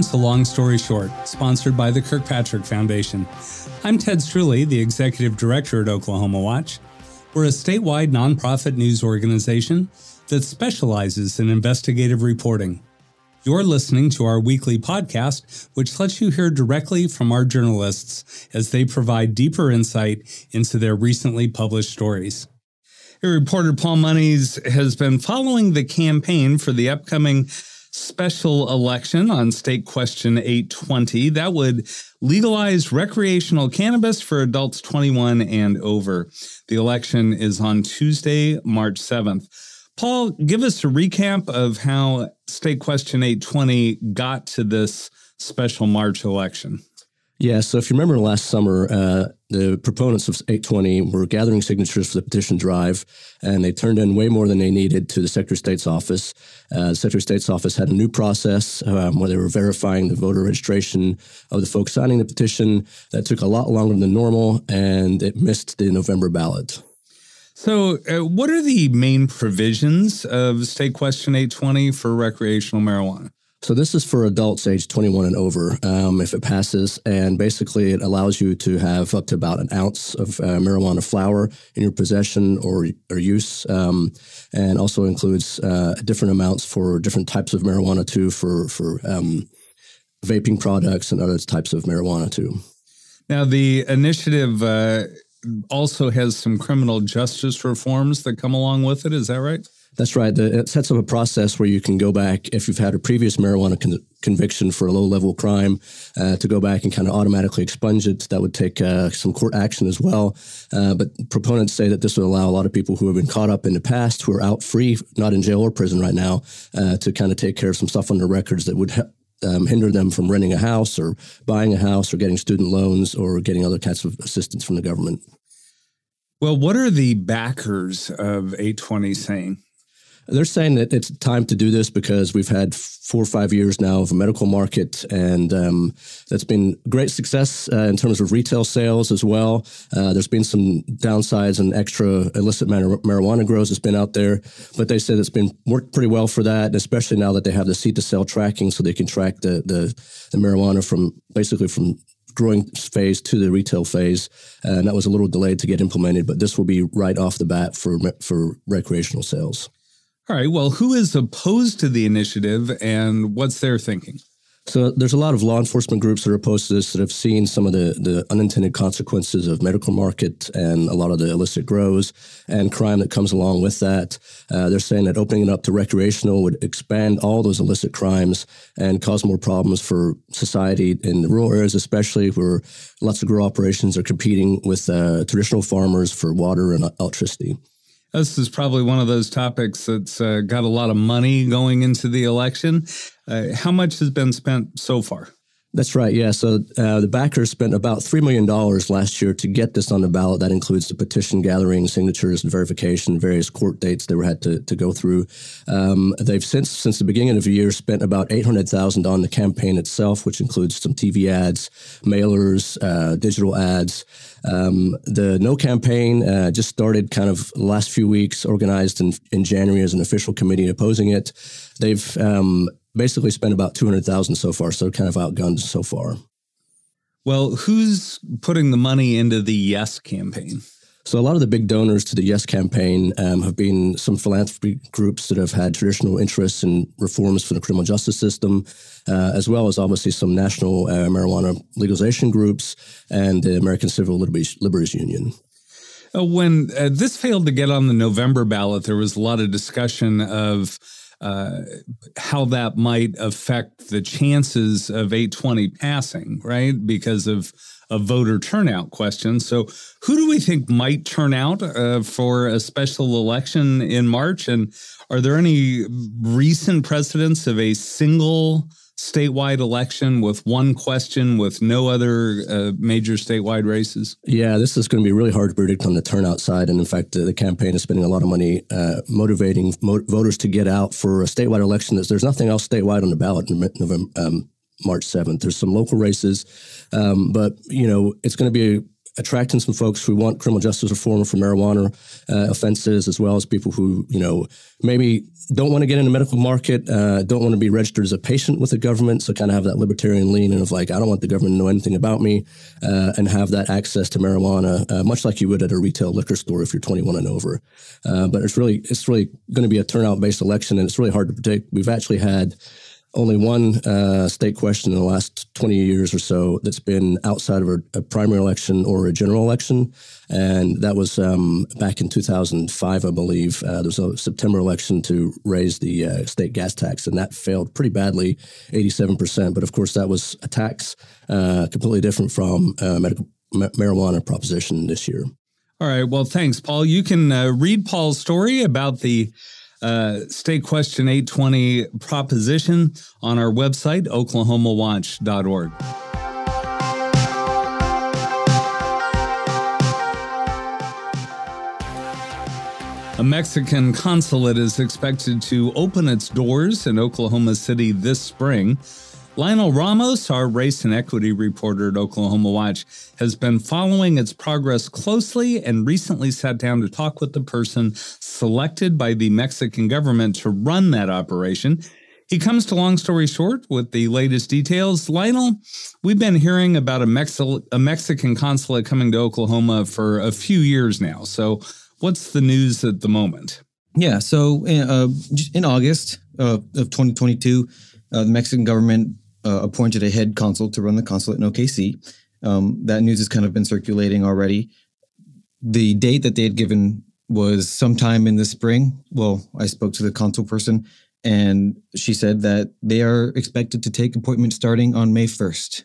Welcome to Long Story Short, sponsored by the Kirkpatrick Foundation. I'm Ted Streuli, the Executive Director at Oklahoma Watch. We're a statewide nonprofit news organization that specializes in investigative reporting. You're listening to our weekly podcast, which lets you hear directly from our journalists as they provide deeper insight into their recently published stories. Reporter Paul Monies has been following the campaign for the upcoming special election on State Question 820 that would legalize recreational cannabis for adults 21 and over. The election is on Tuesday, March 7th. Paul, give us a recap of how State Question 820 got to this special March election. Yeah, so if you remember last summer, uh, the proponents of 820 were gathering signatures for the petition drive, and they turned in way more than they needed to the Secretary of State's office. Uh, the Secretary of State's office had a new process um, where they were verifying the voter registration of the folks signing the petition. That took a lot longer than normal, and it missed the November ballot. So, uh, what are the main provisions of State Question 820 for recreational marijuana? So this is for adults age 21 and over. Um, if it passes, and basically it allows you to have up to about an ounce of uh, marijuana flower in your possession or or use, um, and also includes uh, different amounts for different types of marijuana too, for for um, vaping products and other types of marijuana too. Now the initiative. Uh, also has some criminal justice reforms that come along with it. Is that right? That's right. it sets up a process where you can go back if you've had a previous marijuana con- conviction for a low level crime uh, to go back and kind of automatically expunge it. That would take uh, some court action as well. Uh, but proponents say that this would allow a lot of people who have been caught up in the past, who are out free, not in jail or prison right now, uh, to kind of take care of some stuff on their records that would um, hinder them from renting a house or buying a house or getting student loans or getting other kinds of assistance from the government. Well, what are the backers of 820 saying? They're saying that it's time to do this because we've had four or five years now of a medical market, and um, that's been great success uh, in terms of retail sales as well. Uh, there's been some downsides and extra illicit mar- marijuana grows that's been out there, but they said it's been worked pretty well for that, especially now that they have the seed to sale tracking, so they can track the, the the marijuana from basically from growing phase to the retail phase, and that was a little delayed to get implemented. But this will be right off the bat for for recreational sales. All right. Well, who is opposed to the initiative and what's their thinking? So there's a lot of law enforcement groups that are opposed to this that have seen some of the, the unintended consequences of medical market and a lot of the illicit grows and crime that comes along with that. Uh, they're saying that opening it up to recreational would expand all those illicit crimes and cause more problems for society in the rural areas, especially where lots of grow operations are competing with uh, traditional farmers for water and electricity. This is probably one of those topics that's uh, got a lot of money going into the election. Uh, how much has been spent so far? That's right. Yeah. So uh, the backers spent about $3 million last year to get this on the ballot. That includes the petition gathering, signatures, and verification, various court dates they were had to, to go through. Um, they've since since the beginning of the year spent about 800000 on the campaign itself, which includes some TV ads, mailers, uh, digital ads. Um, the No campaign uh, just started kind of last few weeks, organized in, in January as an official committee opposing it. They've um, basically spent about 200,000 so far, so kind of outgunned so far. Well, who's putting the money into the Yes campaign? So a lot of the big donors to the Yes campaign um, have been some philanthropy groups that have had traditional interests in reforms for the criminal justice system, uh, as well as obviously some national uh, marijuana legalization groups and the American Civil Liberties, Liberties Union. Uh, when uh, this failed to get on the November ballot, there was a lot of discussion of uh, how that might affect the chances of 820 passing, right? Because of a voter turnout question. So, who do we think might turn out uh, for a special election in March? And are there any recent precedents of a single statewide election with one question with no other uh, major statewide races? Yeah, this is going to be really hard to predict on the turnout side. And in fact, the, campaign is spending a lot of money uh, motivating mo- voters to get out for a statewide election. There's nothing else statewide on the ballot in November, um, March 7th. There's some local races, um, but you know it's going to be attracting some folks who want criminal justice reform for marijuana uh, offenses, as well as people who, you know, maybe don't want to get in the medical market, uh, don't want to be registered as a patient with the government, so kind of have that libertarian lean and of like, I don't want the government to know anything about me, uh, and have that access to marijuana, uh, much like you would at a retail liquor store if you're 21 and over. Uh, but it's really, it's really going to be a turnout based election, and it's really hard to predict. We've actually had only one uh, state question in the last 20 years or so that's been outside of a, a primary election or a general election. And that was um, back in 2005, I believe. Uh, there was a September election to raise the uh, state gas tax, and that failed pretty badly, 87%. But of course, that was a tax uh, completely different from uh, medical ma- marijuana proposition this year. All right. Well, thanks, Paul. You can uh, read Paul's story about the uh, State Question 820 proposition on our website, oklahomawatch.org. A Mexican consulate is expected to open its doors in Oklahoma City this spring. Lionel Ramos, our race and equity reporter at Oklahoma Watch, has been following its progress closely and recently sat down to talk with the person selected by the Mexican government to run that operation. He comes to long story short with the latest details. Lionel, we've been hearing about a, Mexi- a Mexican consulate coming to Oklahoma for a few years now. So, what's the news at the moment? Yeah, so uh, in August uh, of 2022, uh, the Mexican government uh, appointed a head consul to run the consulate in OKC. Um, that news has kind of been circulating already. The date that they had given was sometime in the spring. Well, I spoke to the consul person, and she said that they are expected to take appointments starting on May 1st.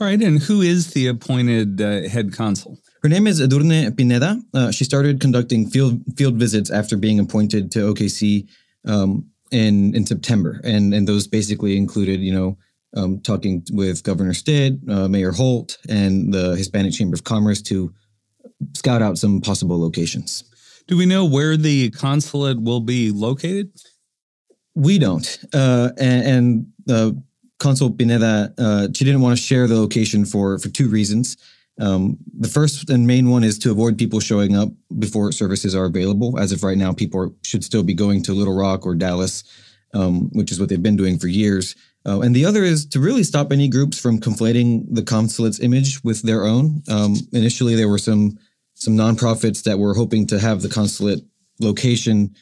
All right, and who is the appointed uh, head consul? Her name is Edurne Pineda. Uh, she started conducting field field visits after being appointed to OKC um, in in September, and and those basically included, you know, um, talking with Governor Stitt, uh, Mayor Holt, and the Hispanic Chamber of Commerce to scout out some possible locations. Do we know where the consulate will be located? We don't, uh, and, and uh, Consul Pineda, uh, she didn't want to share the location for for two reasons. Um, the first and main one is to avoid people showing up before services are available. As of right now, people should still be going to Little Rock or Dallas, um, which is what they've been doing for years. Uh, and the other is to really stop any groups from conflating the consulate's image with their own. Um, initially, there were some some nonprofits that were hoping to have the consulate location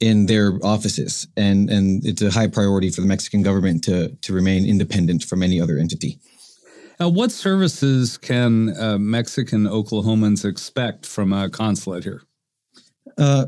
in their offices, and and it's a high priority for the Mexican government to to remain independent from any other entity. Now, what services can uh, Mexican Oklahomans expect from a consulate here? Uh,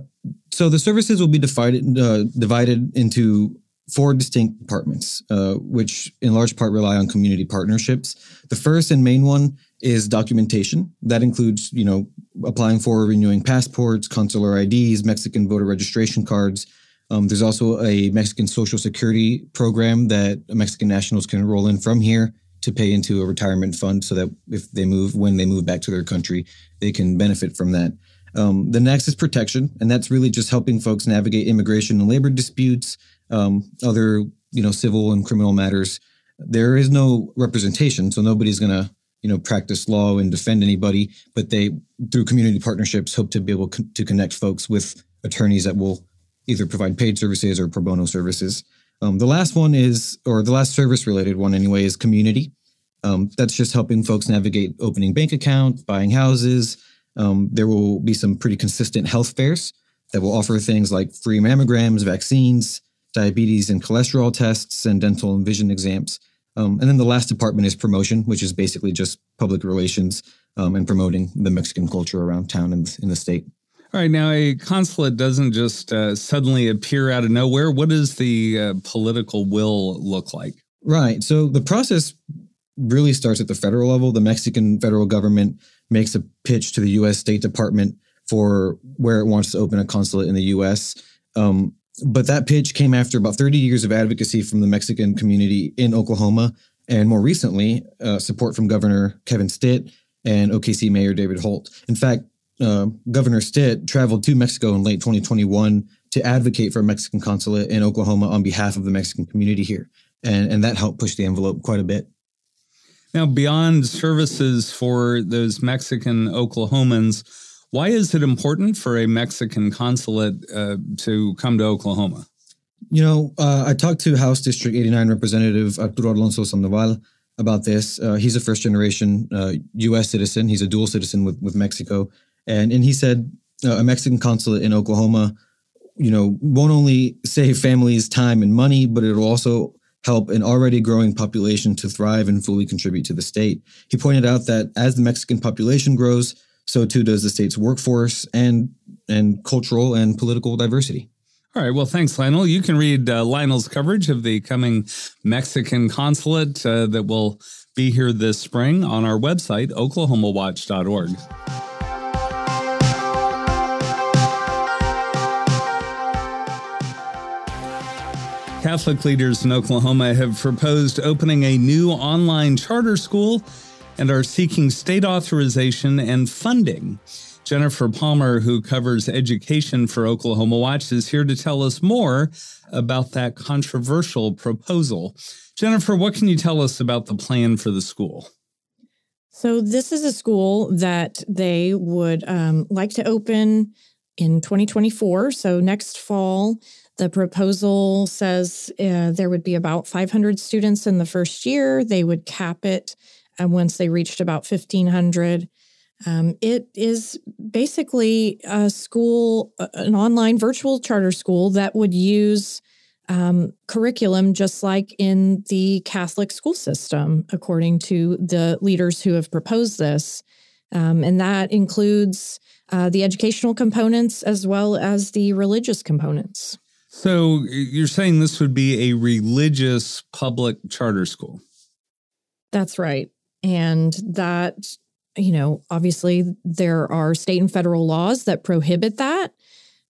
so the services will be divided uh, divided into four distinct departments, uh, which in large part rely on community partnerships. The first and main one is documentation. That includes, you know, applying for renewing passports, consular IDs, Mexican voter registration cards. Um, there's also a Mexican Social Security program that Mexican nationals can enroll in from here to pay into a retirement fund so that if they move, when they move back to their country, they can benefit from that. Um, the next is protection, and that's really just helping folks navigate immigration and labor disputes, um, other you know civil and criminal matters. There is no representation, so nobody's gonna you know practice law and defend anybody. But they through community partnerships hope to be able co- to connect folks with attorneys that will either provide paid services or pro bono services. Um, the last one is, or the last service related one anyway, is community. Um, that's just helping folks navigate opening bank accounts, buying houses. Um, there will be some pretty consistent health fairs that will offer things like free mammograms, vaccines, diabetes and cholesterol tests, and dental and vision exams. Um, and then the last department is promotion, which is basically just public relations um, and promoting the Mexican culture around town and in the state. All right. Now, a consulate doesn't just uh, suddenly appear out of nowhere. What does the uh, political will look like? Right. So the process really starts at the federal level. The Mexican federal government makes a pitch to the U.S. State Department for where it wants to open a consulate in the U.S. Um, but that pitch came after about 30 years of advocacy from the Mexican community in Oklahoma, and more recently, uh, support from Governor Kevin Stitt and OKC Mayor David Holt. In fact, uh, Governor Stitt traveled to Mexico in late 2021 to advocate for a Mexican consulate in Oklahoma on behalf of the Mexican community here. And, and that helped push the envelope quite a bit. Now, beyond services for those Mexican Oklahomans, why is it important for a Mexican consulate uh, to come to Oklahoma? You know, uh, I talked to House District 89 Representative Arturo Alonso Sandoval about this. Uh, he's a first generation U.S. Uh, citizen. He's a dual citizen with, with Mexico. And, and he said uh, a Mexican consulate in Oklahoma, you know, won't only save families time and money, but it'll also help an already growing population to thrive and fully contribute to the state. He pointed out that as the Mexican population grows, so too does the state's workforce and and cultural and political diversity. All right. Well, thanks, Lionel. You can read uh, Lionel's coverage of the coming Mexican consulate uh, that will be here this spring on our website, oklahomawatch.org. Catholic leaders in Oklahoma have proposed opening a new online charter school and are seeking state authorization and funding. Jennifer Palmer, who covers education for Oklahoma Watch, is here to tell us more about that controversial proposal. Jennifer, what can you tell us about the plan for the school? So, this is a school that they would um, like to open in 2024. So, next fall, the proposal says uh, there would be about 500 students in the first year. They would cap it uh, once they reached about 1,500. Um, it is basically a school, an online virtual charter school that would use um, curriculum just like in the Catholic school system, according to the leaders who have proposed this. Um, and that includes uh, the educational components as well as the religious components. So you're saying this would be a religious public charter school? That's right. And that, you know, obviously there are state and federal laws that prohibit that,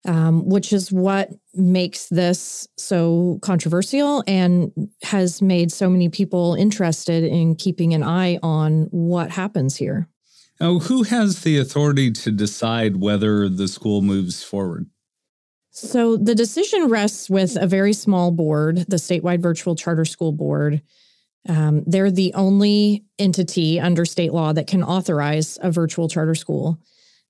um, which is what makes this so controversial and has made so many people interested in keeping an eye on what happens here. Now, who has the authority to decide whether the school moves forward? So the decision rests with a very small board, the statewide virtual charter school board. Um, they're the only entity under state law that can authorize a virtual charter school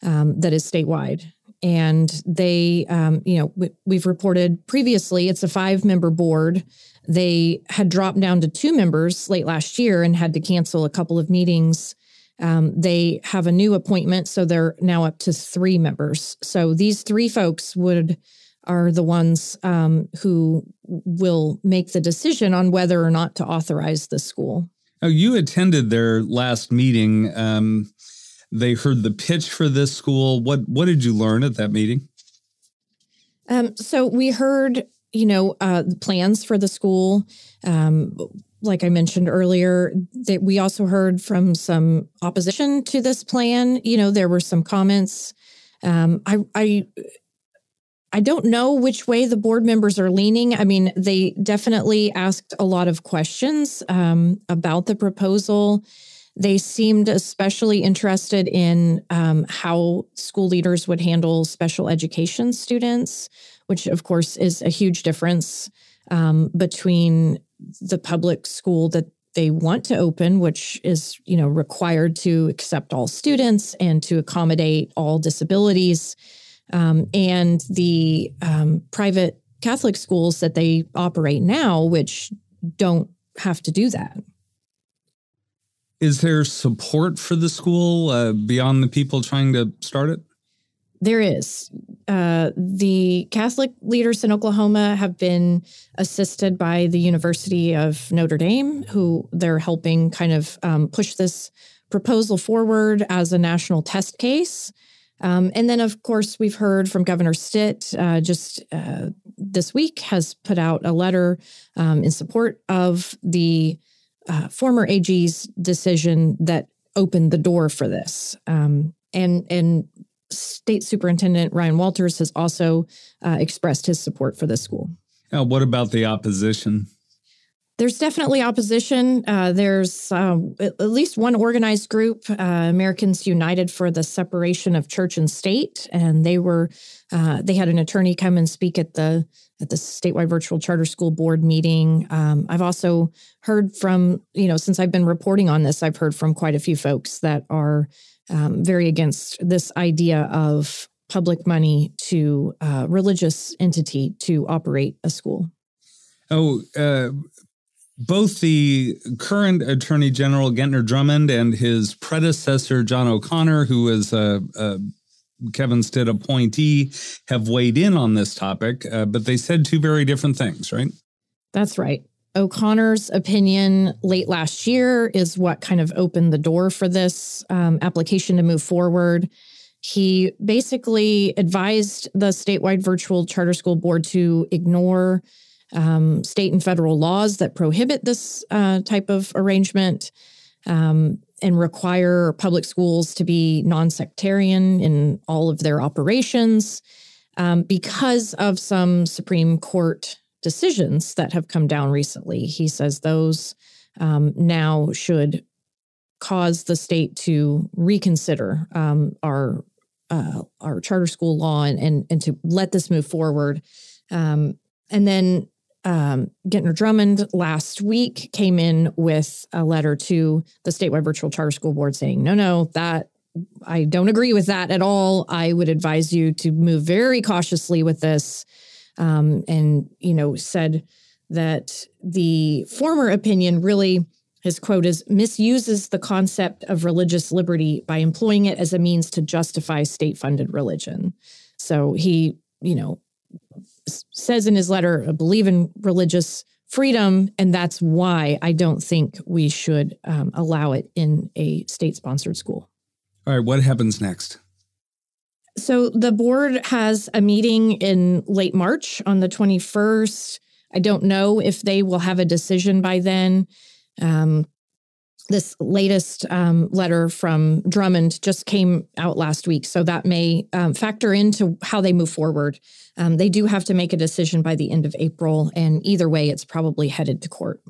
um, that is statewide. And they, um, you know, we, we've reported previously it's a five member board. They had dropped down to two members late last year and had to cancel a couple of meetings. Um, they have a new appointment, so they're now up to three members. So these three folks would are the ones um, who will make the decision on whether or not to authorize the school. Now, you attended their last meeting. Um, they heard the pitch for this school. What what did you learn at that meeting? Um, so we heard, you know, uh, plans for the school. Um, like I mentioned earlier, that we also heard from some opposition to this plan. You know, there were some comments. Um, I, I I don't know which way the board members are leaning. I mean, they definitely asked a lot of questions um, about the proposal. They seemed especially interested in um, how school leaders would handle special education students, which, of course, is a huge difference um, between the public school that they want to open, which is you know required to accept all students and to accommodate all disabilities um, and the um, private Catholic schools that they operate now, which don't have to do that. Is there support for the school uh, beyond the people trying to start it? There is. Uh, the Catholic leaders in Oklahoma have been assisted by the University of Notre Dame, who they're helping kind of um, push this proposal forward as a national test case. Um, and then, of course, we've heard from Governor Stitt uh, just uh, this week has put out a letter um, in support of the uh, former AG's decision that opened the door for this. Um, and and State Superintendent Ryan Walters has also uh, expressed his support for this school. Now, what about the opposition? There's definitely opposition. Uh, there's um, at least one organized group, uh, Americans United for the Separation of Church and State, and they were uh, they had an attorney come and speak at the at the statewide virtual charter school board meeting. Um, I've also heard from you know since I've been reporting on this, I've heard from quite a few folks that are um, very against this idea of public money to a religious entity to operate a school. Oh, uh, both the current Attorney General Gentner Drummond and his predecessor John O'Connor, who was a, a Kevin Stitt appointee, have weighed in on this topic, uh, but they said two very different things, right? That's right. O'Connor's opinion late last year is what kind of opened the door for this um, application to move forward. He basically advised the statewide virtual charter school board to ignore um, state and federal laws that prohibit this uh, type of arrangement um, and require public schools to be non sectarian in all of their operations um, because of some Supreme Court decisions that have come down recently. He says those um, now should cause the state to reconsider um, our uh, our charter school law and, and and to let this move forward. Um, and then um, Gentner Drummond last week came in with a letter to the statewide virtual charter school board saying, no, no, that I don't agree with that at all. I would advise you to move very cautiously with this. Um, and, you know, said that the former opinion really, his quote is, misuses the concept of religious liberty by employing it as a means to justify state funded religion. So he, you know, says in his letter, I believe in religious freedom, and that's why I don't think we should um, allow it in a state sponsored school. All right, what happens next? So the board has a meeting in late March on the 21st. I don't know if they will have a decision by then. Um, this latest um, letter from Drummond just came out last week, so that may um, factor into how they move forward. Um, they do have to make a decision by the end of April, and either way, it's probably headed to court.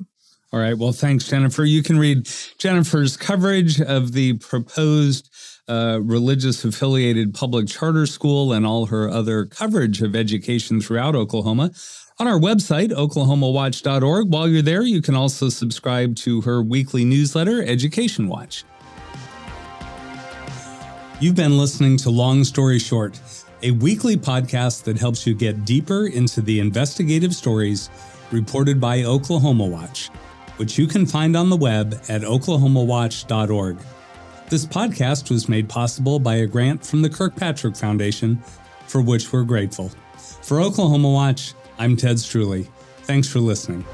All right. Well, thanks, Jennifer. You can read Jennifer's coverage of the proposed uh, religious affiliated public charter school and all her other coverage of education throughout Oklahoma on our website, oklahomawatch.org. While you're there, you can also subscribe to her weekly newsletter, Education Watch. You've been listening to Long Story Short, a weekly podcast that helps you get deeper into the investigative stories reported by Oklahoma Watch, which you can find on the web at oklahomawatch.org. This podcast was made possible by a grant from the Kirkpatrick Foundation, for which we're grateful. For Oklahoma Watch, I'm Ted Streuli. Thanks for listening.